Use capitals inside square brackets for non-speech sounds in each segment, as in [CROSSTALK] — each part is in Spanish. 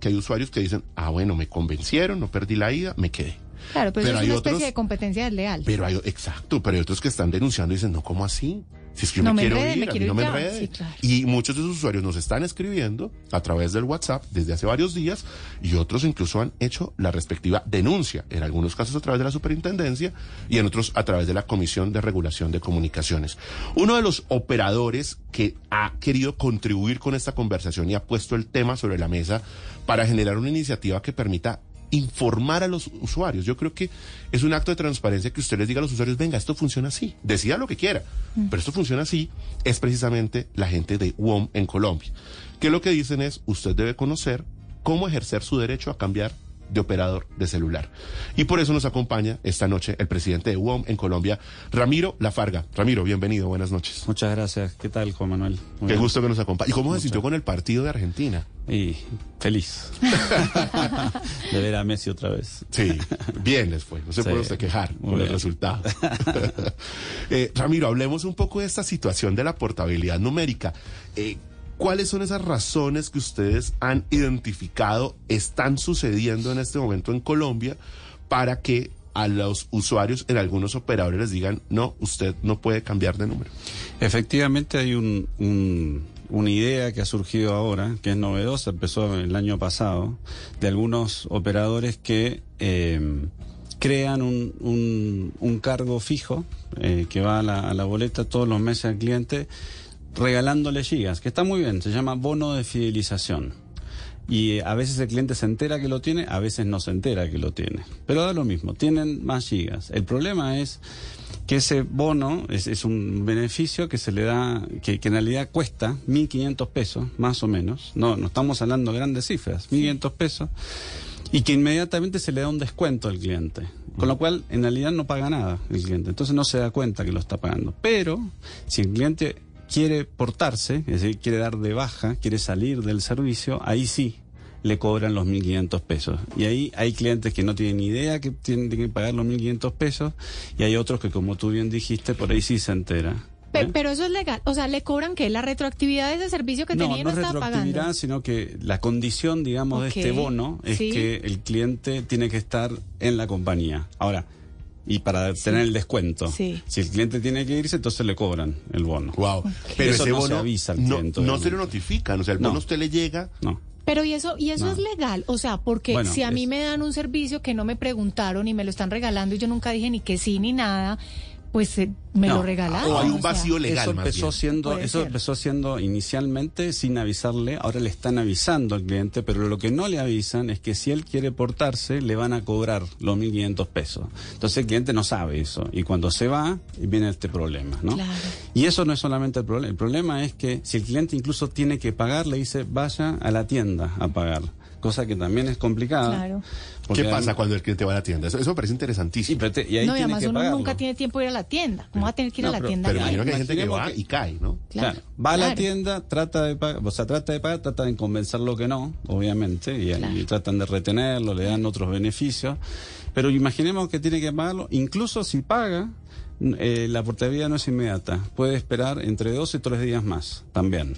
que hay usuarios que dicen, ah, bueno, me convencieron, no perdí la ida, me quedé. Claro, pero, Pero eso es hay una otros- especie de competencia desleal. Pero hay, exacto, pero hay otros que están denunciando y dicen, no, ¿cómo así? Si es que yo No me, me quiero enrede, ir, me a mí quiero no ir me. Sí, claro. Y muchos de esos usuarios nos están escribiendo a través del WhatsApp desde hace varios días y otros incluso han hecho la respectiva denuncia, en algunos casos a través de la superintendencia y en otros a través de la Comisión de Regulación de Comunicaciones. Uno de los operadores que ha querido contribuir con esta conversación y ha puesto el tema sobre la mesa para generar una iniciativa que permita informar a los usuarios. Yo creo que es un acto de transparencia que usted les diga a los usuarios, venga, esto funciona así, decida lo que quiera, pero esto funciona así, es precisamente la gente de WOM en Colombia. Que lo que dicen es, usted debe conocer cómo ejercer su derecho a cambiar de operador de celular. Y por eso nos acompaña esta noche el presidente de WOM en Colombia, Ramiro Lafarga. Ramiro, bienvenido, buenas noches. Muchas gracias. ¿Qué tal, Juan Manuel? Muy Qué bien. gusto que nos acompañe. ¿Y cómo se sintió con el partido de Argentina? Y feliz [LAUGHS] de ver a Messi otra vez. Sí, bien les fue. No se Sí, puede usted quejar con el resultado. [LAUGHS] [LAUGHS] Eh, Ramiro, hablemos un poco de esta situación de la portabilidad numérica. Eh, ¿Cuáles son esas razones que ustedes han identificado están sucediendo en este momento en Colombia para que a los usuarios en algunos operadores les digan, no, usted no puede cambiar de número? Efectivamente hay un, un- una idea que ha surgido ahora, que es novedosa, empezó el año pasado, de algunos operadores que eh, crean un, cargo fijo eh, que va a la boleta todos los meses al cliente regalándole gigas, que está muy bien, se llama bono de fidelización. Y eh, a veces el cliente se entera que lo tiene, a veces no se entera que lo tiene. Pero da lo mismo, tienen más gigas. El problema es que ese bono es, es un beneficio que se le da, que, que en realidad cuesta 1.500 pesos, más o menos. No, no estamos hablando de grandes cifras, 1.500 pesos. Y que inmediatamente se le da un descuento al cliente. Con lo cual, en realidad no paga nada el cliente. Entonces no se da cuenta que lo está pagando. Pero, si el cliente quiere portarse, es decir, quiere dar de baja, quiere salir del servicio, ahí sí le cobran los 1.500 pesos. Y ahí hay clientes que no tienen ni idea que tienen que pagar los 1.500 pesos y hay otros que, como tú bien dijiste, por ahí sí se entera. ¿eh? Pero eso es legal. O sea, le cobran que la retroactividad de ese servicio que no, tenía no no es estaba retroactividad, pagando. sino que la condición, digamos, de este bono es sí. que el cliente tiene que estar en la compañía. Ahora, y para tener el descuento. Sí. Si el cliente tiene que irse, entonces le cobran el bono. Wow. Eso no se avisa al no, cliente, no se lo notifican. O sea, el No. bono usted le llega No. Pero y eso y eso No. es legal, o sea, porque Bueno, si a mí es- me dan un servicio que no me preguntaron y me lo están regalando y yo nunca dije ni que sí ni nada, pues eh, me No. lo regalaron. o hay un sea. vacío legal eso más empezó bien. siendo eso ser. empezó siendo inicialmente sin avisarle ahora le están avisando al cliente pero lo que no le avisan es que si él quiere portarse le van a cobrar los 1.500 pesos entonces el cliente no sabe eso y cuando se va viene este problema ¿no? Claro. y eso no es solamente el problema el problema es que si el cliente incluso tiene que pagar le dice vaya a la tienda a pagar cosa que también es complicada Claro. ¿Qué pasa hay- cuando el cliente va a la tienda? Eso, eso me parece interesantísimo. pero te- y ahí no, y además que uno pagarlo. nunca tiene tiempo de ir a la tienda. ¿Cómo va a tener que ir a la pero- tienda? Pero imagino que hay gente que va que- y cae, ¿no? Claro. Va a la tienda, trata de pagar, o sea, trata de pagar, trata de convencerlo que no, obviamente, y, Claro. y tratan de retenerlo, le dan otros beneficios. Pero imaginemos que tiene que pagarlo, incluso si paga, eh, la portabilidad no es inmediata, puede esperar entre dos y tres días más también.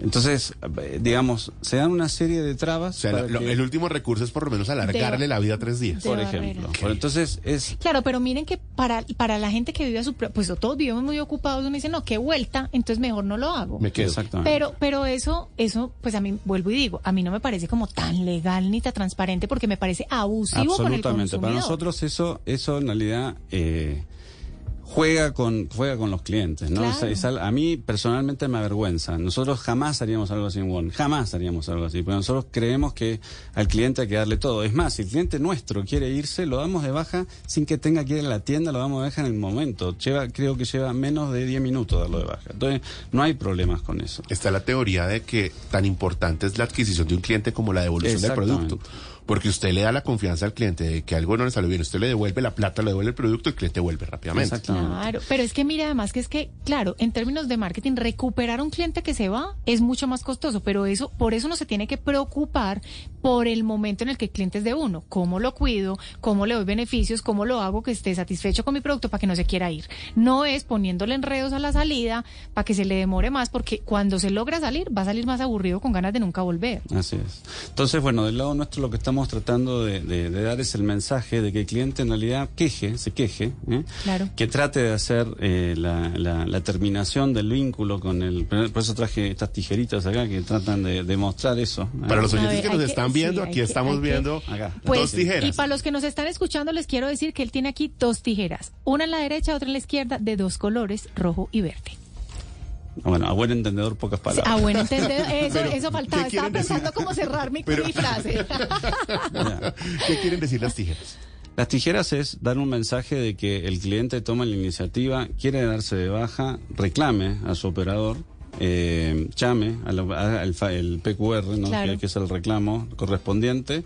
Entonces, digamos, se dan una serie de trabas. O sea, para lo- que- el último recurso es por lo menos alargarle De- la vida tres días. por ejemplo. Entonces, es Claro, pero miren que para, para la gente que vive a su... Pues todos vivimos muy ocupados, uno dice, no, qué vuelta, entonces mejor no lo hago. Me quedo. Exactamente. Pero, pero eso, eso, pues a mí, vuelvo y digo, a mí no me parece como tan legal ni tan transparente porque me parece abusivo con el Absolutamente. Para consumidor. nosotros eso, eso en realidad eh, juega con, juega con los clientes, ¿no? Claro. Es a mí personalmente me avergüenza. Nosotros jamás haríamos algo así en One, jamás haríamos algo así, porque nosotros creemos que al cliente hay que darle todo. Es más, si el cliente nuestro quiere irse, lo damos de baja sin que tenga que ir a la tienda, lo damos de baja en el momento. Lleva, creo que lleva menos de 10 minutos darlo de baja. Entonces, no hay problemas con eso. Está la teoría de que tan importante es la adquisición de un cliente como la devolución del producto. Porque usted le da la confianza al cliente de que algo no le salió bien, usted le devuelve la plata, le devuelve el producto, el cliente vuelve rápidamente. Exactamente. Claro, pero es que mira además que es que, claro, en términos de marketing, recuperar un cliente que se va es mucho más costoso, pero eso, por eso no se tiene que preocupar por el momento en el que el cliente es de uno. ¿Cómo lo cuido? ¿Cómo le doy beneficios? ¿Cómo lo hago que esté satisfecho con mi producto para que no se quiera ir? No es poniéndole enredos a la salida para que se le demore más, porque cuando se logra salir, va a salir más aburrido con ganas de nunca volver. Así es. Entonces, bueno, del lado nuestro lo que estamos tratando de, de- de dar es el mensaje de que el cliente en realidad queje, se queje, ¿eh? Claro. que trate de hacer eh, la, la- la terminación del vínculo con el... Por eso traje estas tijeritas acá que tratan de demostrar eso. ¿eh? Para los oyentes que nos que- están viendo, aquí que- estamos que- viendo Acá. Pues, dos tijeras. Y para los que nos están escuchando, les quiero decir que él tiene aquí dos tijeras, una en la derecha, otra en la izquierda, de dos colores, rojo y verde. Bueno, a buen entendedor, pocas palabras. A buen entender, eso, Pero, eso faltaba. ¿qué Estaba quieren decir? pensando cómo cerrar mi, Pero- mi frase. [LAUGHS] ¿Qué quieren decir las tijeras? Las tijeras es dar un mensaje de que el cliente toma la iniciativa, quiere darse de baja, reclame a su operador, eh, llame al al el PQR, ¿no? Claro. que, que es el reclamo correspondiente,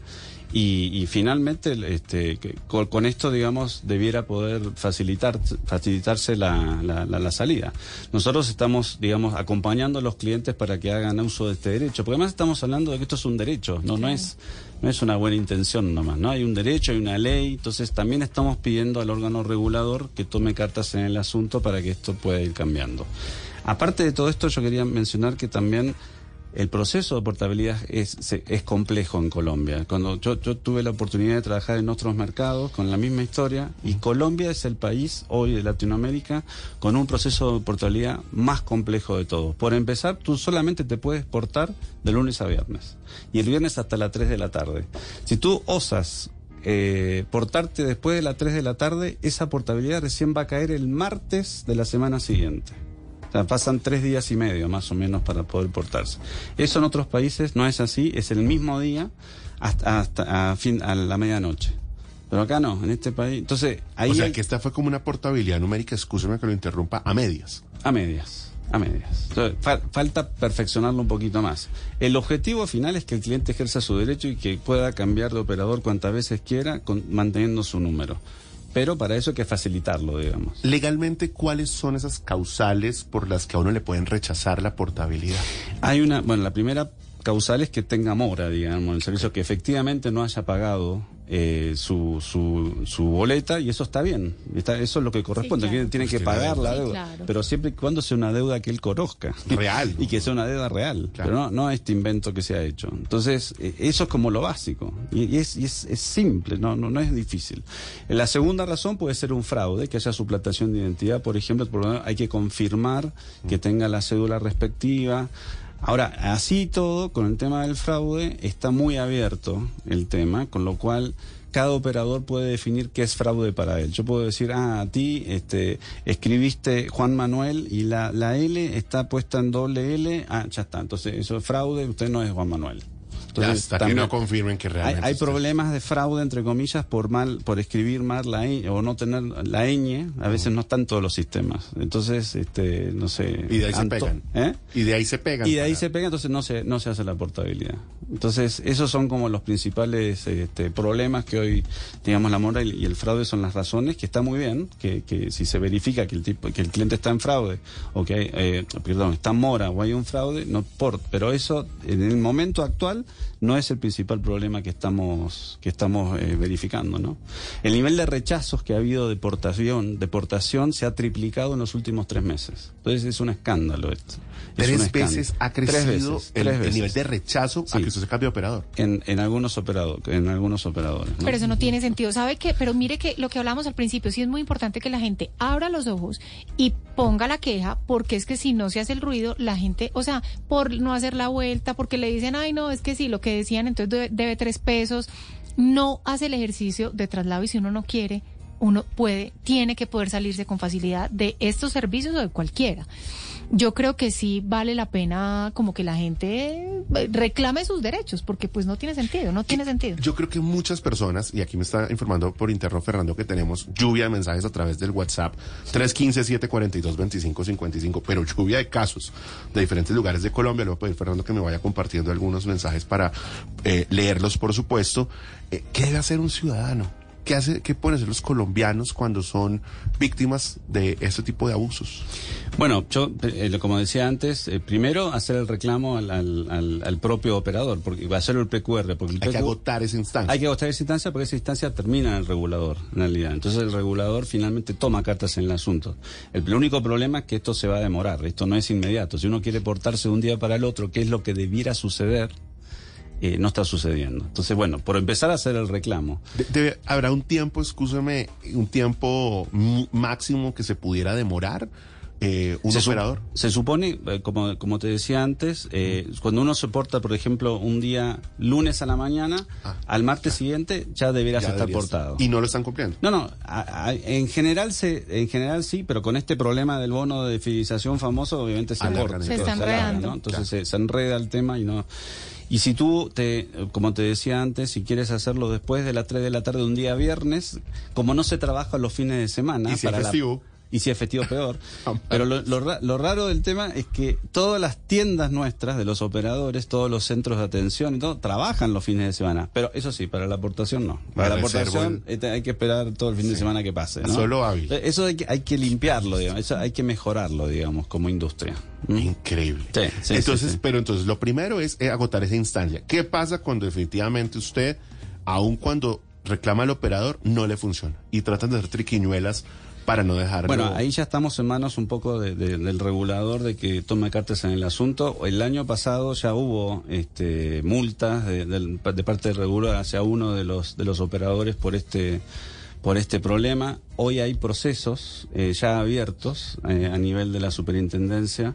y, y finalmente este, con, con esto, digamos, debiera poder facilitar, facilitarse la, la- la- la salida. Nosotros estamos, digamos, acompañando a los clientes para que hagan uso de este derecho, porque además estamos hablando de que esto es un derecho, no, no es no es una buena intención nomás, ¿no? Hay un derecho, hay una ley, entonces también estamos pidiendo al órgano regulador que tome cartas en el asunto para que esto pueda ir cambiando. Aparte de todo esto, yo quería mencionar que también el proceso de portabilidad es, es complejo en Colombia. Cuando yo, yo tuve la oportunidad de trabajar en otros mercados con la misma historia, y Colombia es el país hoy de Latinoamérica con un proceso de portabilidad más complejo de todos. Por empezar, tú solamente te puedes portar de lunes a viernes, y el viernes hasta las 3 de la tarde. Si tú osas eh, portarte después de las 3 de la tarde, esa portabilidad recién va a caer el martes de la semana siguiente. Sea, pasan tres días y medio más o menos para poder portarse. Eso en otros países no es así, es el mismo día hasta, hasta a, fin, a la medianoche. Pero acá no, en este país. Entonces, ahí o sea, hay- que esta fue como una portabilidad numérica, escúcheme que lo interrumpa, a medias. a medias, a medias. Entonces, fa- falta perfeccionarlo un poquito más. El objetivo final es que el cliente ejerza su derecho y que pueda cambiar de operador cuantas veces quiera, con- manteniendo su número. Pero para eso hay que facilitarlo, digamos. Legalmente, ¿cuáles son esas causales por las que a uno le pueden rechazar la portabilidad? Hay una, bueno, la primera causal es que tenga mora, digamos, el servicio que efectivamente no haya pagado eh, su, su, su boleta y eso está bien. Está, eso es lo que corresponde. Sí, claro. Tiene, que pagar la Sí, deuda, claro. pero siempre y cuando sea una deuda que él conozca. Real. [LAUGHS] y que sea una deuda real, Claro. pero no, no este invento que se ha hecho. Entonces, eh, eso es como lo básico. Y, y es, y es, es simple, no, no, no es difícil. La segunda razón puede ser un fraude, que haya suplantación de identidad, por ejemplo, por lo menos hay que confirmar que tenga la cédula respectiva. Ahora, así todo, con el tema del fraude, está muy abierto el tema, con lo cual cada operador puede definir qué es fraude para él. Yo puedo decir, ah, a ti este, escribiste Juan Manuel y la, la L está puesta en doble L, ah, ya está. Entonces, eso es fraude, usted no es Juan Manuel. Entonces, Hasta que no confirmen que hay, realmente. hay problemas de fraude, entre comillas, por mal, por escribir mal la ñ o no tener la ñ. A veces no están todos los sistemas. Entonces, este, no sé. Y de ahí se pegan. ¿Eh? Y de ahí se pegan. Y de ahí para- se pega, entonces no se, no se hace la portabilidad. Entonces, esos son como los principales este, problemas que hoy, digamos, la mora y, el fraude son las razones, que está muy bien, que, que si se verifica que el tipo, que el cliente está en fraude, o que hay, eh, perdón, está mora o hay un fraude, no por, pero eso en el momento actual no es el principal problema que estamos, que estamos eh, verificando, ¿no? El nivel de rechazos que ha habido de portación, deportación se ha triplicado en los últimos tres meses. Entonces es un escándalo esto. Es Tres escándalo. veces ha Tres crecido veces, el, tres el veces. nivel de rechazo a Sí. que usted se cambie de operador. en, en algunos operadores, en algunos operadores. ¿no? Pero eso no tiene sentido. ¿Sabe qué? Pero mire que lo que hablamos al principio, sí es muy importante que la gente abra los ojos y ponga la queja, porque es que si no se hace el ruido, la gente, o sea, por no hacer la vuelta, porque le dicen, ay, no, es que sí, lo que decían, entonces debe tres pesos, no hace el ejercicio de traslado y si uno no quiere, uno puede, tiene que poder salirse con facilidad de estos servicios o de cualquiera. Yo creo que sí vale la pena como que la gente eh, reclame sus derechos, porque pues no tiene sentido, no tiene sentido. Yo creo que muchas personas, y aquí me está informando por interno Fernando que tenemos lluvia de mensajes a través del WhatsApp 315-742-2555, pero lluvia de casos de diferentes lugares de Colombia. Le voy a pedir Fernando que me vaya compartiendo algunos mensajes para eh, leerlos, por supuesto. Eh, ¿Qué debe hacer un ciudadano? ¿Qué, hace, ¿qué pueden hacer los colombianos cuando son víctimas de este tipo de abusos? Bueno, yo, eh, como decía antes, eh, primero hacer el reclamo al, al, al, propio operador, porque va a ser el PQR. Porque el hay que agotar esa instancia. Hay que agotar esa instancia porque esa instancia termina en el regulador, en realidad. Entonces el regulador finalmente toma cartas en el asunto. El, el único problema es que esto se va a demorar, esto no es inmediato. Si uno quiere portarse de un día para el otro, ¿qué es lo que debiera suceder? Eh, no está sucediendo. Entonces, bueno, por empezar a hacer el reclamo. ¿Habrá un tiempo, escúcheme, un tiempo máximo que se pudiera demorar? Eh, un se operador? se supone, eh, como, como te decía antes, eh, cuando uno se porta, por ejemplo, un día lunes a la mañana, ah, al martes ah, siguiente ya deberás ya estar portado. ¿Y no lo están cumpliendo? No, no, a, a, en general se, en general sí, pero con este problema del bono de fidelización famoso, obviamente se corta. Se, está enredando. ¿no? Entonces claro. se, se enreda el tema y no... Y si tú, te, como te decía antes, si quieres hacerlo después de las 3 de la tarde un día viernes, como no se trabaja los fines de semana... ¿Y si para es festivo? La, y si es festivo [LAUGHS] peor. Pero lo, lo, lo, raro del tema es que todas las tiendas nuestras, de los operadores, todos los centros de atención y todo, trabajan los fines de semana. Pero eso sí, para la aportación no. Para la aportación el... hay que esperar todo el fin sí. de semana que pase. ¿no? Solo hábil. Eso hay que, hay que limpiarlo, digamos. Eso hay que mejorarlo, digamos, como industria. ¿Mm? Increíble. Sí, sí, entonces, sí, pero entonces lo primero es agotar esa instancia. ¿Qué pasa cuando definitivamente usted, aun cuando reclama al operador, no le funciona? Y tratan de hacer triquiñuelas para no dejarlo. Bueno, ahí ya estamos en manos un poco de, de, del regulador de que tome cartas en el asunto. El año pasado ya hubo este, multas de, de, de parte del regulador hacia uno de los de los operadores por este por este problema. Hoy hay procesos eh, ya abiertos eh, a nivel de la superintendencia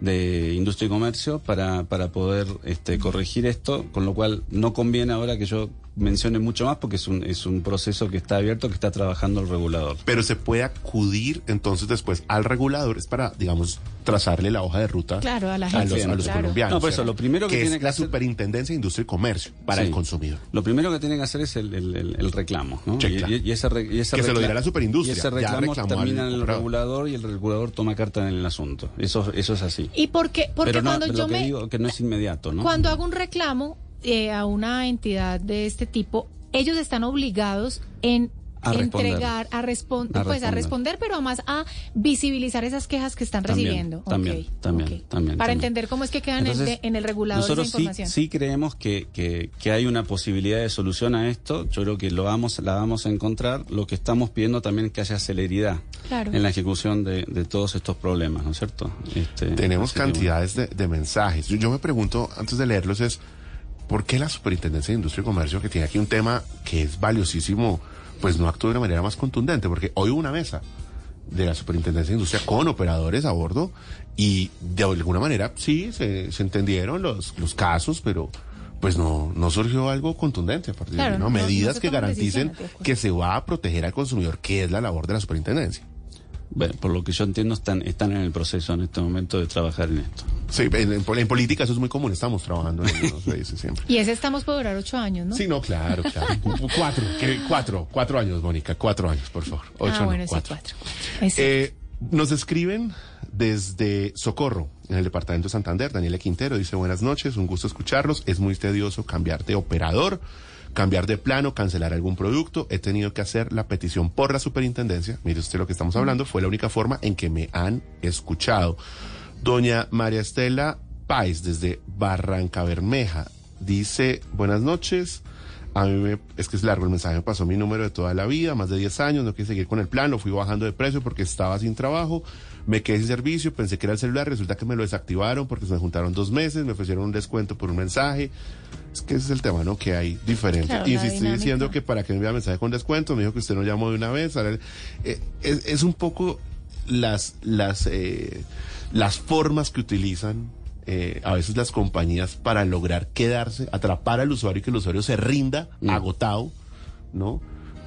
de Industria y Comercio para, para poder este, corregir esto, con lo cual no conviene ahora que yo mencione mucho más porque es un, es un proceso que está abierto, que está trabajando el regulador. Pero se puede acudir entonces después al regulador, es para, digamos, trazarle la hoja de ruta claro, a, la gente, a los, a los claro. colombianos. No, por eso, lo primero que, que tiene es que la hacer... superintendencia de Industria y Comercio para Sí. el consumidor. Lo primero que tiene que hacer es el, el, el, el reclamo, ¿no? Sí, y, claro. y ese, re- y ese Que se lo dirá la superindustria. Y ese reclamo termina en el regulador y el regulador toma carta en el asunto. Eso, eso es así. ¿Y por qué? Porque Pero no, cuando pero yo lo que me... digo que no es inmediato, ¿no? Cuando hago un reclamo eh, a una entidad de este tipo, ellos están obligados en A responder. entregar, a, respon- A pues a responder. responder, pero además a visibilizar esas quejas que están También, recibiendo. también, también, también, Para también. entender cómo es que quedan en, Entonces, de- en el regulador esa Nosotros sí, información. sí creemos que, que, que hay una posibilidad de solución a esto. Yo creo que lo vamos, la vamos a encontrar. Lo que estamos pidiendo también es que haya celeridad Claro. en la ejecución de, de todos estos problemas, ¿no es cierto? Este, Tenemos cantidades de, de mensajes. Yo, yo me pregunto, antes de leerlos, es ¿por qué la Superintendencia de Industria y Comercio, que tiene aquí un tema que es valiosísimo, pues no actúa de una manera más contundente? Porque hoy hubo una mesa de la Superintendencia de Industria con operadores a bordo y de alguna manera sí se, se entendieron los, los casos, pero pues no, no surgió algo contundente a partir Claro, de ahí, ¿no? no- Medidas que garanticen que se va a proteger al consumidor, que es la labor de la Superintendencia. Bueno, por lo que yo entiendo, están, están en el proceso en este momento de trabajar en esto. Sí, en, en- en política eso es muy común, estamos trabajando en ello, no se dice siempre. Y ese estamos por durar ocho años, ¿no? Sí, no, claro, claro. [LAUGHS] Cu- cuatro, cuatro, cuatro años, Mónica, cuatro años, por favor. Ocho, ah, no, bueno, cuatro. sí, cuatro. Eh, nos escriben desde Socorro, en el departamento de Santander. Daniela Quintero dice buenas noches, un gusto escucharlos. Es muy tedioso cambiar de operador, cambiar de plano, cancelar algún producto. He tenido que hacer la petición por la superintendencia. Mire usted lo que estamos hablando, fue la única forma en que me han escuchado. Doña María Estela Páez, desde Barranca Bermeja, dice buenas noches. A mí me, es que es largo el mensaje, me pasó mi número de toda la vida, más de 10 años, no quise seguir con el plan, lo fui bajando de precio porque estaba sin trabajo, me quedé sin servicio, pensé que era el celular, resulta que me lo desactivaron porque se me juntaron dos meses, me ofrecieron un descuento por un mensaje. Es que ese es el tema, ¿no? Que hay diferente. Claro, y si estoy diciendo que para que me envíe mensaje con descuento, me dijo que usted no llamó de una vez. ahora, eh, es, es un poco las, las, eh, las formas que utilizan eh, a veces las compañías para lograr quedarse, atrapar al usuario y que el usuario se rinda Mm. agotado, ¿no?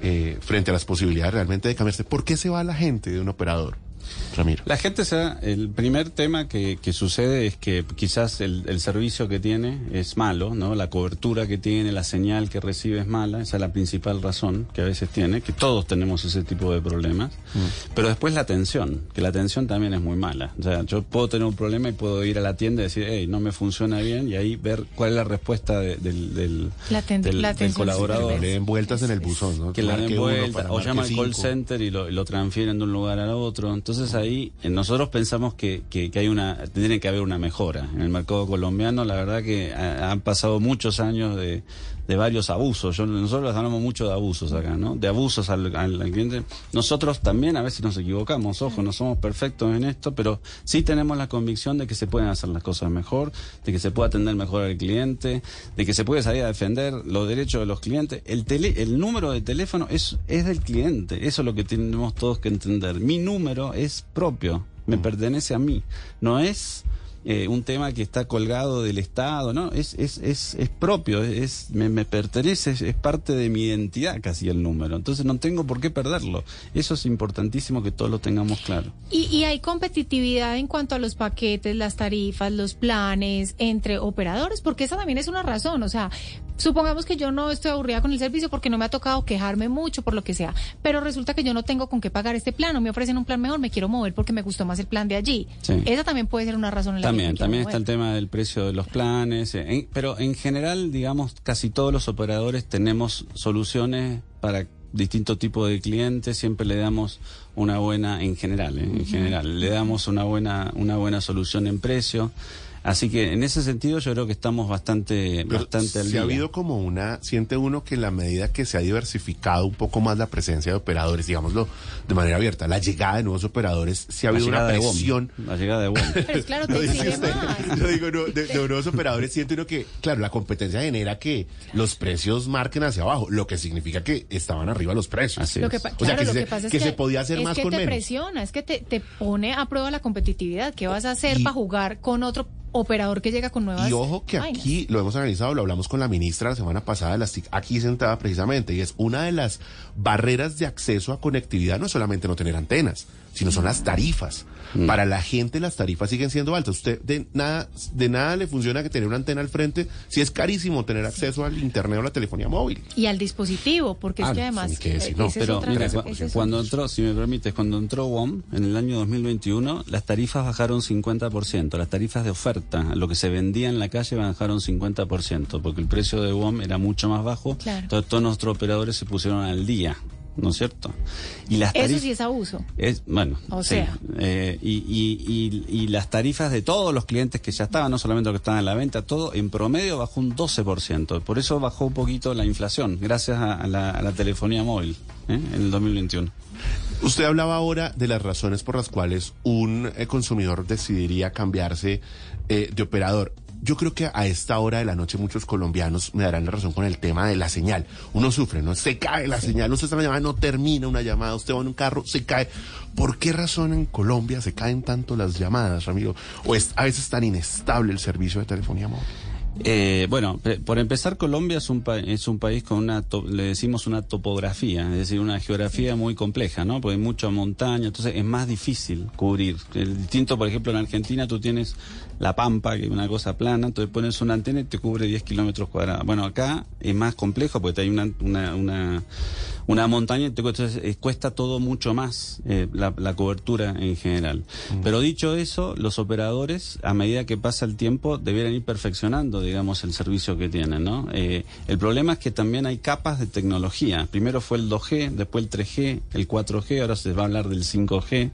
Eh, frente a las posibilidades realmente de cambiarse. ¿Por qué se va la gente de un operador? Ramiro. La gente se da- el primer tema que, que sucede es que quizás el, el servicio que tiene es malo, ¿no? La cobertura que tiene, la señal que recibe es mala, esa es la principal razón que a veces tiene, que todos tenemos ese tipo de problemas. Pero después la atención, que la atención también es muy mala. O sea, yo puedo tener un problema y puedo ir a la tienda y decir, hey, no me funciona bien, y ahí ver cuál es la respuesta de- del, del, La del- la del atención colaborador. súper Le den vueltas en el buzón, ¿no? Que le den uno vuelta para o llama al call center y lo, y lo transfieren de un lugar al otro. Entonces ahí eh, nosotros pensamos que, que, que hay una, tiene que haber una mejora. En el mercado colombiano la verdad que ha- han pasado muchos años de, de varios abusos. Yo, nosotros hablamos mucho de abusos acá, ¿no? De abusos al, al- al cliente. Nosotros también a veces nos equivocamos, ojo, no somos perfectos en esto, pero sí tenemos la convicción de que se pueden hacer las cosas mejor, de que se puede atender mejor al cliente, de que se puede salir a defender los derechos de los clientes. El, tele, el número de teléfono es, es del cliente, eso es lo que tenemos todos que entender. Mi número es propio, me pertenece a mí, no es eh, un tema que está colgado del Estado, ¿no? Es, es, es, es propio, es, me, me pertenece, es, es parte de mi identidad casi el número. Entonces no tengo por qué perderlo. Eso es importantísimo que todos lo tengamos claro. Y, y hay competitividad en cuanto a los paquetes, las tarifas, los planes entre operadores, porque esa también es una razón. O sea, supongamos que yo no estoy aburrida con el servicio porque no me ha tocado quejarme mucho por lo que sea, pero resulta que yo no tengo con qué pagar este plan, o me ofrecen un plan mejor, me quiero mover porque me gustó más el plan de allí. Sí. Esa también puede ser una razón en la También, también está el tema del precio de los planes, eh, en- pero en general, digamos, casi todos los operadores tenemos soluciones para distintos tipos de clientes, siempre le damos una buena, en general, eh, en general, le damos una buena, una buena solución en precio. Así que en ese sentido yo creo que estamos bastante, Pero bastante al si día. ha habido como una, siente uno que en la medida que se ha diversificado un poco más la presencia de operadores, digámoslo de manera abierta, la llegada de nuevos operadores, si ha habido una presión. la llegada de WOM. Pero es claro, te Lo dice usted. más. Yo digo, no, de, de nuevos operadores siente uno que, claro, la competencia genera que los precios marquen hacia abajo, lo que significa que estaban arriba los precios. Así Lo que, O sea, que lo se- que pasa es que que, se podía hacer es más que con te menos. presiona, es que te, te pone a prueba la competitividad. ¿Qué vas a hacer Y- para jugar con otro operador que llega con nuevas Y ojo que vainas? aquí lo hemos analizado, lo hablamos con la ministra la semana pasada de las TIC, aquí sentada precisamente, y es una de las barreras de acceso a conectividad, no es solamente no tener antenas, sino son las tarifas. Mm. Para la gente las tarifas siguen siendo altas. Usted de nada, de nada le funciona que tener una antena al frente si es carísimo tener acceso al internet o la telefonía móvil. Y al dispositivo, porque Ah, es que no, además... qué decir, no. Pero otra mira, cuando entró, si me permites, cuando entró WOM en el año 2021, las tarifas bajaron 50%. Las tarifas de oferta, lo que se vendía en la calle, bajaron 50%, porque el precio de WOM era mucho más bajo. Claro. Entonces todos nuestros operadores se pusieron al día, ¿no es cierto? Y las Eso tarifas... sí es abuso. Es, bueno, O sí. sea. Eh, y, y, y, y las tarifas de todos los clientes que ya estaban, no solamente los que estaban en la venta, todo en promedio bajó un 12%. Por eso bajó un poquito la inflación, gracias a, a la, a la telefonía móvil ¿eh? en el 2021. Usted hablaba ahora de las razones por las cuales un eh, consumidor decidiría cambiarse eh, de operador. Yo creo que a esta hora de la noche muchos colombianos me darán la razón con el tema de la señal. Uno sufre, ¿no? Se cae la señal, usted está en llamada, no termina una llamada, usted va en un carro, se cae. ¿Por qué razón en Colombia se caen tanto las llamadas, Ramiro? ¿O es a veces tan inestable el servicio de telefonía móvil? Eh, bueno, pe- por empezar, Colombia es un, pa- es un país con una, le decimos una topografía, es decir, una geografía muy compleja, ¿no? Porque hay mucha montaña, entonces es más difícil cubrir. El distinto, por ejemplo, en Argentina tú tienes la pampa, que es una cosa plana, entonces pones una antena y te cubre 10 kilómetros cuadrados. Bueno, acá es más complejo porque hay una, una, una, una montaña, te- eh, cuesta todo mucho más eh, la, la cobertura en general. Pero dicho eso, los operadores, a medida que pasa el tiempo, debieran ir perfeccionando, digamos, el servicio que tienen, ¿no? Eh, el problema es que también hay capas de tecnología. Primero fue el 2G, después el 3G, el 4G, ahora se va a hablar del 5G.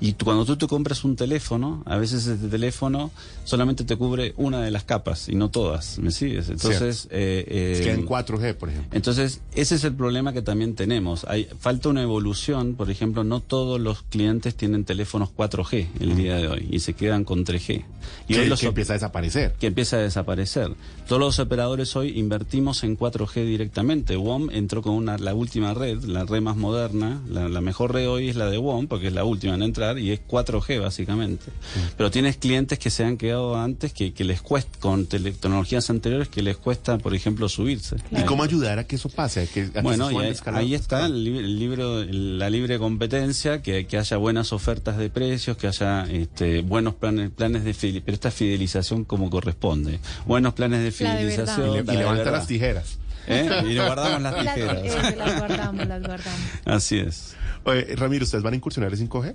Y tú- cuando tú te compras un teléfono, a veces este teléfono solamente te cubre una de las capas y no todas, ¿me sigues? Entonces, eh, eh, Es que en 4G, por ejemplo. entonces, ese es el problema que también tenemos. Hay falta una evolución, por ejemplo, no todos los clientes tienen teléfonos 4G el día de hoy y se quedan con 3G. Y hoy los que empieza a desaparecer. que empieza a desaparecer. Todos los operadores hoy invertimos en 4G directamente. WOM entró con una, la última red, la red más moderna. La, la mejor red hoy es la de WOM, porque es la última en entrar, y es 4G básicamente. Pero tienes clientes que se han quedado antes, que, que les cuesta, con tele- tecnologías anteriores, que les cuesta, por ejemplo, subirse. ¿Y cómo ayudar a que eso pase? A que, a que Bueno, se y hay? Ahí está el, libro, la libre competencia, que, que, haya buenas ofertas de precios, que haya este, buenos planes, planes de fidelización, pero esta fidelización como corresponde. Buenos planes de fidelización. y, levanta las tijeras. ¿Eh? Y guardamos las tijeras. Las, las guardamos, las guardamos. Así es. Oye, Ramiro, ¿ustedes van a incursionar en 5G?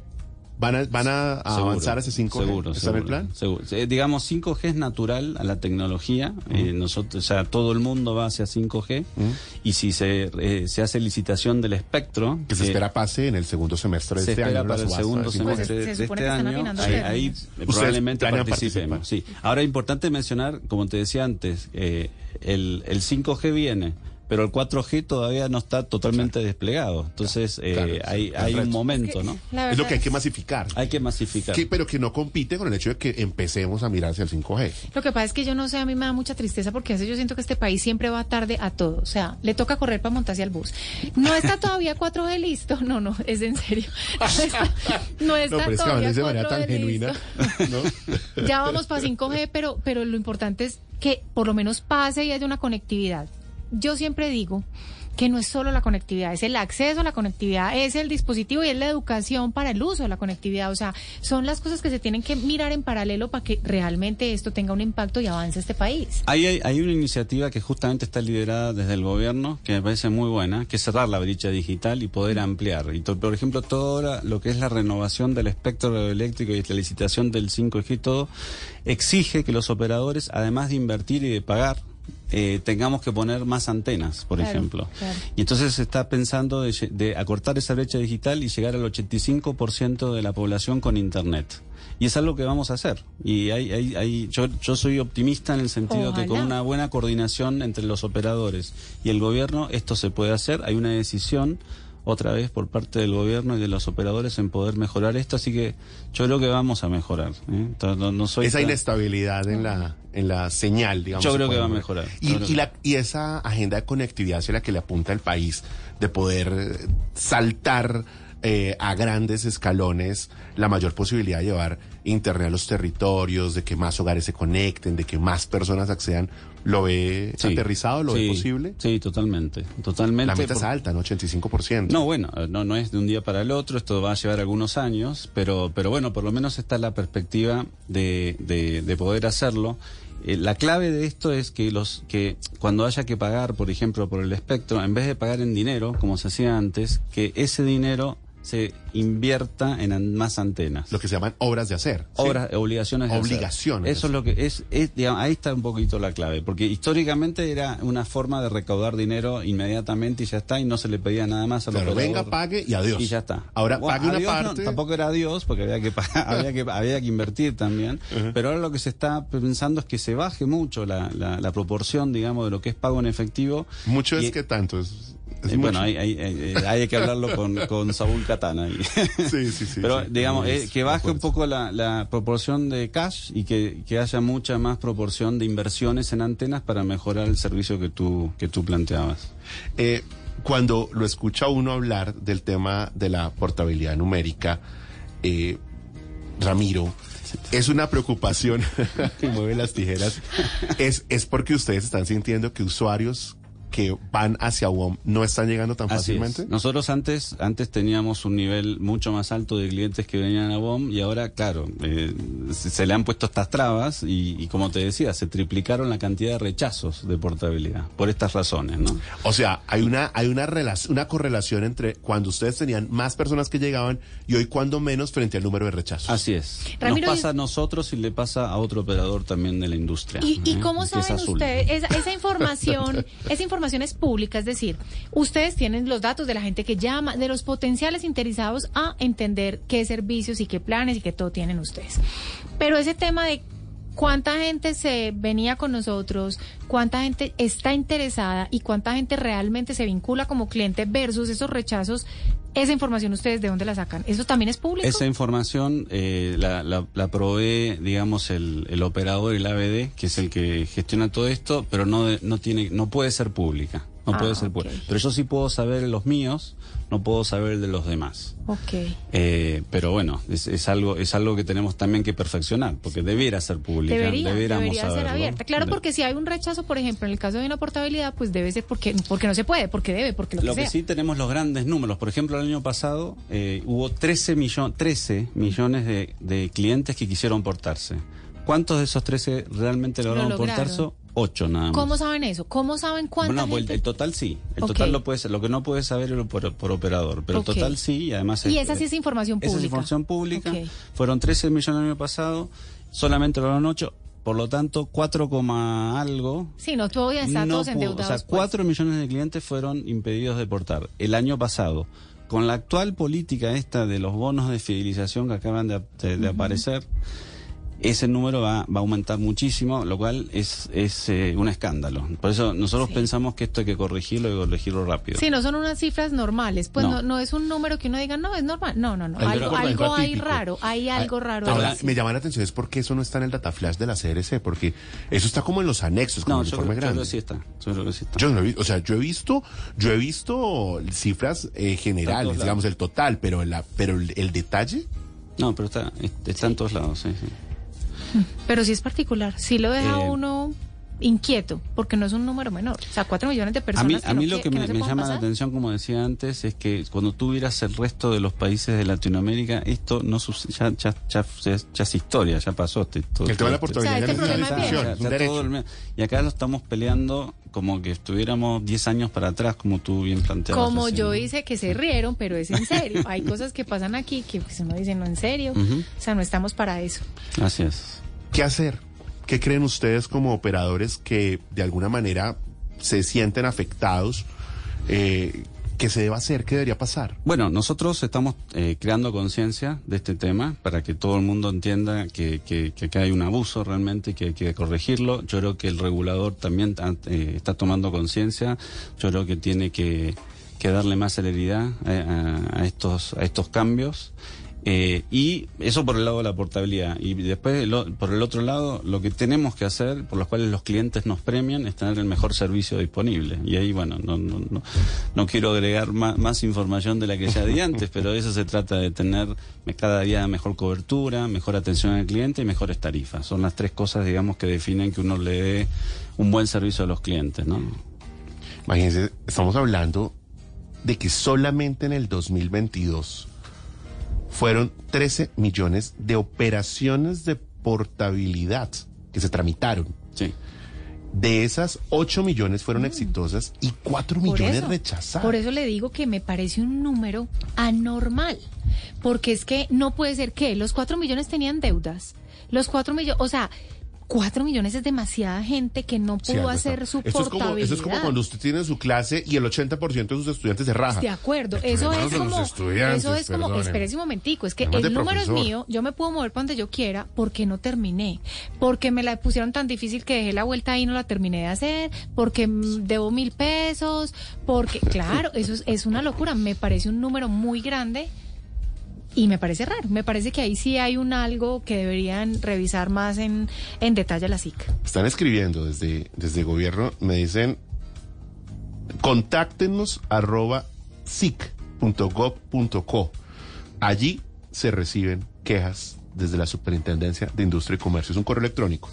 ¿Van a, van a, avanzar hacia 5G? Seguro, ¿Está en el plan? Seguro. Eh, digamos, 5G es natural a la tecnología. eh, nosotros, o sea, todo el mundo va hacia 5G. Y si se, eh, se hace licitación del espectro... Que se espera pase en el segundo semestre de se este espera año. para el segundo semestre Se- se de este año. Ahí, ahí Ustedes probablemente participemos. Sí. Ahora, importante mencionar, como te decía antes, eh, el, el 5G viene. Pero el 4G todavía no está totalmente desplegado. Entonces, eh, Claro, hay, un momento, ¿no? Es lo que hay que masificar. Hay que masificar. Que- pero que no compite con el hecho de que empecemos a mirar hacia el 5G. Lo que pasa es que yo no sé, a mí me da mucha tristeza porque a veces yo siento que este país siempre va tarde a todo. O sea, le toca correr para montarse al bus. No está [LAUGHS] todavía 4G listo. [LAUGHS] No, no, es en serio. [LAUGHS] No está, no está No, pero es que todavía hablas de manera 4G tan genuina. listo. ¿no? Ya vamos para 5G, pero, pero lo importante es que por lo menos pase y haya una conectividad. Yo siempre digo que no es solo la conectividad, es el acceso a la conectividad, es el dispositivo y es la educación para el uso de la conectividad. O sea, son las cosas que se tienen que mirar en paralelo para que realmente esto tenga un impacto y avance este país. Hay, hay, una iniciativa que justamente está liderada desde el gobierno, que me parece muy buena, que es cerrar la brecha digital y poder ampliar. Y por ejemplo, todo lo que es la renovación del espectro radioeléctrico y la licitación del 5G y todo, exige que los operadores, además de invertir y de pagar, eh, tengamos que poner más antenas, por Claro, ejemplo. claro. Y entonces se está pensando de, acortar esa brecha digital y llegar al 85% de la población con Internet. Y es algo que vamos a hacer. Y hay, hay, hay, yo, yo soy optimista en el sentido que con Ojalá. una buena coordinación entre los operadores y el gobierno esto se puede hacer. Hay una decisión otra vez por parte del gobierno y de los operadores en poder mejorar esto, así que yo creo que vamos a mejorar. ¿eh? Entonces, no, no soy Esa tan- inestabilidad en la, en la señal, digamos. Yo creo que va a mejorar. Y, la, y esa agenda de conectividad hacia la que le apunta el país, de poder eh, saltar eh, a grandes escalones la mayor posibilidad de llevar internet a los territorios, de que más hogares se conecten, de que más personas accedan, ¿lo ve Sí. aterrizado? ¿Lo ve posible? Sí, totalmente. totalmente La meta es por- alta, ¿no? 85%. No, bueno, no, no es de un día para el otro, esto va a llevar algunos años, pero, pero bueno, por lo menos está la perspectiva de, de, de poder hacerlo. Eh, la clave de esto es que los que cuando haya que pagar, por ejemplo, por el espectro, en vez de pagar en dinero, como se hacía antes, que ese dinero se invierta en más antenas. Lo que se llaman obras de hacer. ¿sí? Obras, obligaciones. de. Obligaciones Eso es lo que es, es, digamos, ahí está un poquito la clave, porque históricamente era una forma de recaudar dinero inmediatamente y ya está, y no se le pedía nada más al Claro, operador. venga, pague y adiós. Y ya está. Ahora, Bueno, pague una no, parte. tampoco era adiós, porque había que, pagar- [LAUGHS] había que, había que invertir también. Pero ahora lo que se está pensando es que se baje mucho la, la, la proporción, digamos, de lo que es pago en efectivo. Mucho Y- es que tanto. Es, es eh, bueno, hay, hay, hay- hay que hablarlo con, con Saúl Catana. [LAUGHS] Sí, sí, sí. Pero sí. digamos, Es eh, que baje un poco la, la proporción de cash y que, que haya mucha más proporción de inversiones en antenas para mejorar el servicio que tú, que tú planteabas. Eh, cuando lo escucha uno hablar del tema de la portabilidad numérica, eh, Ramiro, es una preocupación [LAUGHS] que mueve las tijeras. Es, es porque ustedes están sintiendo que usuarios que van hacia WOM no están llegando tan Así es. fácilmente. Nosotros antes, antes teníamos un nivel mucho más alto de clientes que venían a BOM y ahora, claro, eh, se, le han puesto estas trabas y, y como te decía, se triplicaron la cantidad de rechazos de portabilidad por estas razones, ¿no? O sea, hay una, hay una relación, una correlación entre cuando ustedes tenían más personas que llegaban y hoy cuando menos frente al número de rechazos. Así es. Ramiro, Nos pasa a nosotros y le pasa a otro operador también de la industria. ¿Y, y ¿eh? cómo saben ustedes? Esa, esa [LAUGHS] información, esa información pública, es decir, ustedes tienen los datos de la gente que llama, de los potenciales interesados a entender qué servicios y qué planes y qué todo tienen ustedes. Pero ese tema de cuánta gente se venía con nosotros, cuánta gente está interesada y cuánta gente realmente se vincula como cliente versus esos rechazos, esa información ustedes de dónde la sacan. ¿Eso también es público? Esa información eh, la, la, la provee, digamos, el, el operador, el ABD, que es el que gestiona todo esto, pero no, no, tiene, no puede ser pública. no Ah, puede ser ok. público. Pero yo sí puedo saber los míos, no puedo saber de los demás. Ok. Eh, pero bueno, es, es algo es algo que tenemos también que perfeccionar, porque debiera ser pública, Debería, debería ser saberlo. abierta. Claro, porque si hay un rechazo, por ejemplo, en el caso de una portabilidad, pues debe ser porque, porque no se puede, porque debe, porque lo, Lo que, que sea. sí tenemos los grandes números. Por ejemplo, el año pasado eh, hubo 13, millo- 13 millones de, de clientes que quisieron portarse. ¿Cuántos de esos 13 realmente lograron lograron. portarse? 8 nada más. ¿Cómo saben eso? ¿Cómo saben cuánta Bueno, pues el, gente? el total sí. El Ok. total lo puede ser. Lo que no puede saber es por, por operador. Pero Ok. el total sí, y además. Y es- esa sí es información Esa es pública. información pública. Ok. Fueron 13 millones el año pasado, solamente lograron 8. Por lo tanto, 4, coma algo. Sí, no, todavía están no todos pudo. endeudados. O sea, pues. 4 millones de clientes fueron impedidos de portar el año pasado. Con la actual política esta de los bonos de fidelización que acaban de, de- de aparecer, ese número va, va a aumentar muchísimo, lo cual es, es eh, un escándalo. Por eso nosotros Sí. pensamos que esto hay que corregirlo y corregirlo rápido. Sí, no son unas cifras normales. Pues no. No. no, es un número que uno diga, no, es normal. No, no, no. Algo- Algo, algo algo hay raro. Hay algo raro. Ahora, ahí. me llama la atención es por qué eso no está en el data flash de la CRC, porque eso está como en los anexos, como No, el yo, informe creo- yo creo grande. que sí está. Yo creo que sí está. Yo no lo he visto, o sea, yo he visto, yo he visto cifras eh, generales, lados. digamos el total, pero la, pero el, el detalle, No, pero está, está en todos lados, sí, sí. Pero sí es particular. Sí lo deja Eh, uno inquieto, porque no es un número menor. O sea, cuatro millones de A personas. mí, a no mí lo que, me, llama la atención, como decía antes, es que cuando tú miras el resto de los países de Latinoamérica, esto no ya, ya, ya, ya- ya es historia, ya pasó. Este- todo- el tema de la portabilidad O sea, este y la todo el- y acá lo estamos peleando como que estuviéramos 10 años para atrás, como tú bien planteabas. Como yo ¿no? hice que se rieron, pero es en [LAUGHS] serio. Hay cosas que pasan aquí que pues, uno dice, no, en serio. O sea, no estamos para eso. Así es. ¿Qué hacer? ¿Qué creen ustedes como operadores que de alguna manera se sienten afectados? Eh, ¿Qué se debe hacer? ¿Qué debería pasar? Bueno, nosotros estamos eh, creando conciencia de este tema para que todo el mundo entienda que, que, acá hay un abuso realmente y que hay que corregirlo. Yo creo que el regulador también eh, está tomando conciencia. Yo creo que tiene que, darle más celeridad a estos, a estos cambios. Eh, y eso por el lado de la portabilidad. Y después, lo- por el otro lado, lo que tenemos que hacer, por los cuales los clientes nos premian, es tener el mejor servicio disponible. Y ahí, bueno, no, no, no, no quiero agregar más, más información de la que ya di antes, pero eso se trata de tener cada día mejor cobertura, mejor atención al cliente y mejores tarifas. Son las tres cosas, digamos, que definen que uno le dé un buen servicio a los clientes, ¿no? Imagínense, estamos hablando de que solamente en el 2022 fueron 13 millones de operaciones de portabilidad que se tramitaron. Sí. De esas, 8 millones fueron exitosas y 4 Mm. Por millones eso, rechazadas. Por eso le digo que me parece un número anormal. Porque es que no puede ser que los cuatro millones tenían deudas. Los cuatro millones, o sea, cuatro millones es demasiada gente que no pudo hacer su Esto es, como, portabilidad. esto es como cuando usted tiene su clase y el 80% de sus estudiantes se raja. De acuerdo, El eso es como, eso es como, perdónenme. espérese un momentico, es que Además el número es mío, yo me puedo mover para donde yo quiera, porque no terminé, porque me la pusieron tan difícil que dejé la vuelta ahí y no la terminé de hacer, porque debo mil pesos, porque, claro, eso es, es una locura, me parece un número muy grande y me parece raro, me parece que ahí sí hay un algo que deberían revisar más en, en detalle la SIC. Están escribiendo desde, desde gobierno, me dicen, contáctenos arroba sic.gov.co. Allí se reciben quejas desde la Superintendencia de Industria y Comercio. Es un correo electrónico.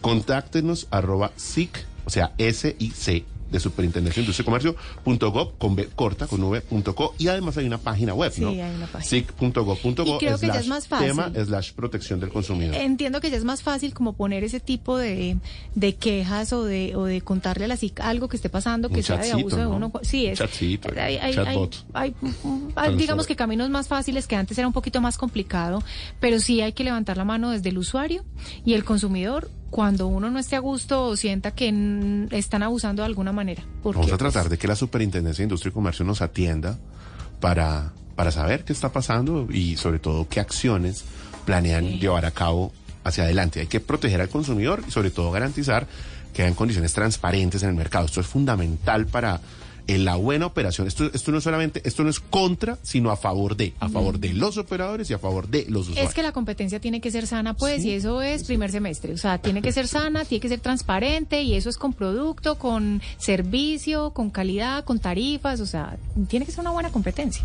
Contáctenos arroba sic, o sea, S-I-C de Superintendencia de Industria y Comercio, punto gov, con B corta, con V, punto co, y además hay una página web, Sí, ¿no? hay una página. sic.gov.co, creo que ya es más fácil. tema, slash protección del consumidor. Entiendo que ya es más fácil como poner ese tipo de, de quejas o de, o de contarle a la SIC algo que esté pasando, que Un sea de abuso de ¿no? uno. Sí, es. Chatcito, hay, hay- chatbot. hay- digamos que caminos más fáciles que antes era un poquito más complicado, pero sí hay que levantar la mano desde el usuario y el consumidor cuando uno no esté a gusto o sienta que están abusando de alguna manera. Porque, Vamos a tratar de que la Superintendencia de Industria y Comercio nos atienda para, para saber qué está pasando y sobre todo qué acciones planean Sí. llevar a cabo hacia adelante. Hay que proteger al consumidor y sobre todo garantizar que hayan condiciones transparentes en el mercado. Esto es fundamental para en la buena operación. Esto, esto no es solamente, esto no es contra, sino a favor de, a favor de los operadores y a favor de los usuarios. Es que la competencia tiene que ser sana, pues, y eso es primer semestre. O sea, tiene que ser sana, tiene que ser transparente, y eso es con producto, con servicio, con calidad, con tarifas, o sea, tiene que ser una buena competencia.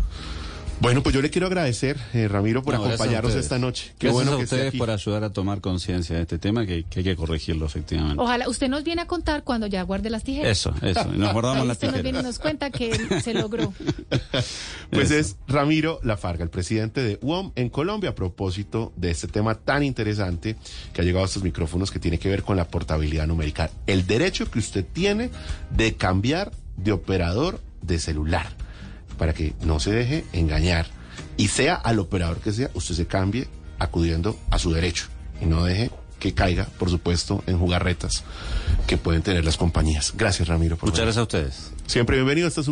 Bueno, pues yo le quiero agradecer, eh, Ramiro, por No, acompañarnos esta noche. Qué Gracias bueno a que esté ustedes aquí. por ayudar a tomar conciencia de este tema que, que hay que corregirlo efectivamente. Ojalá, usted nos viene a contar cuando ya guarde las tijeras. Eso, eso. Y nos guardamos Ahí las usted nos viene y tijeras. nos cuenta que se logró. [LAUGHS] Pues Eso. es Ramiro Lafarga, el presidente de UOM en Colombia, a propósito de este tema tan interesante que ha llegado a estos micrófonos que tiene que ver con la portabilidad numérica. El derecho que usted tiene de cambiar de operador de celular para que no se deje engañar y sea al operador que sea, usted se cambie acudiendo a su derecho y no deje que caiga, por supuesto, en jugarretas que pueden tener las compañías. Gracias, Ramiro. Por Muchas venir. gracias a ustedes. Siempre bienvenido. Esta es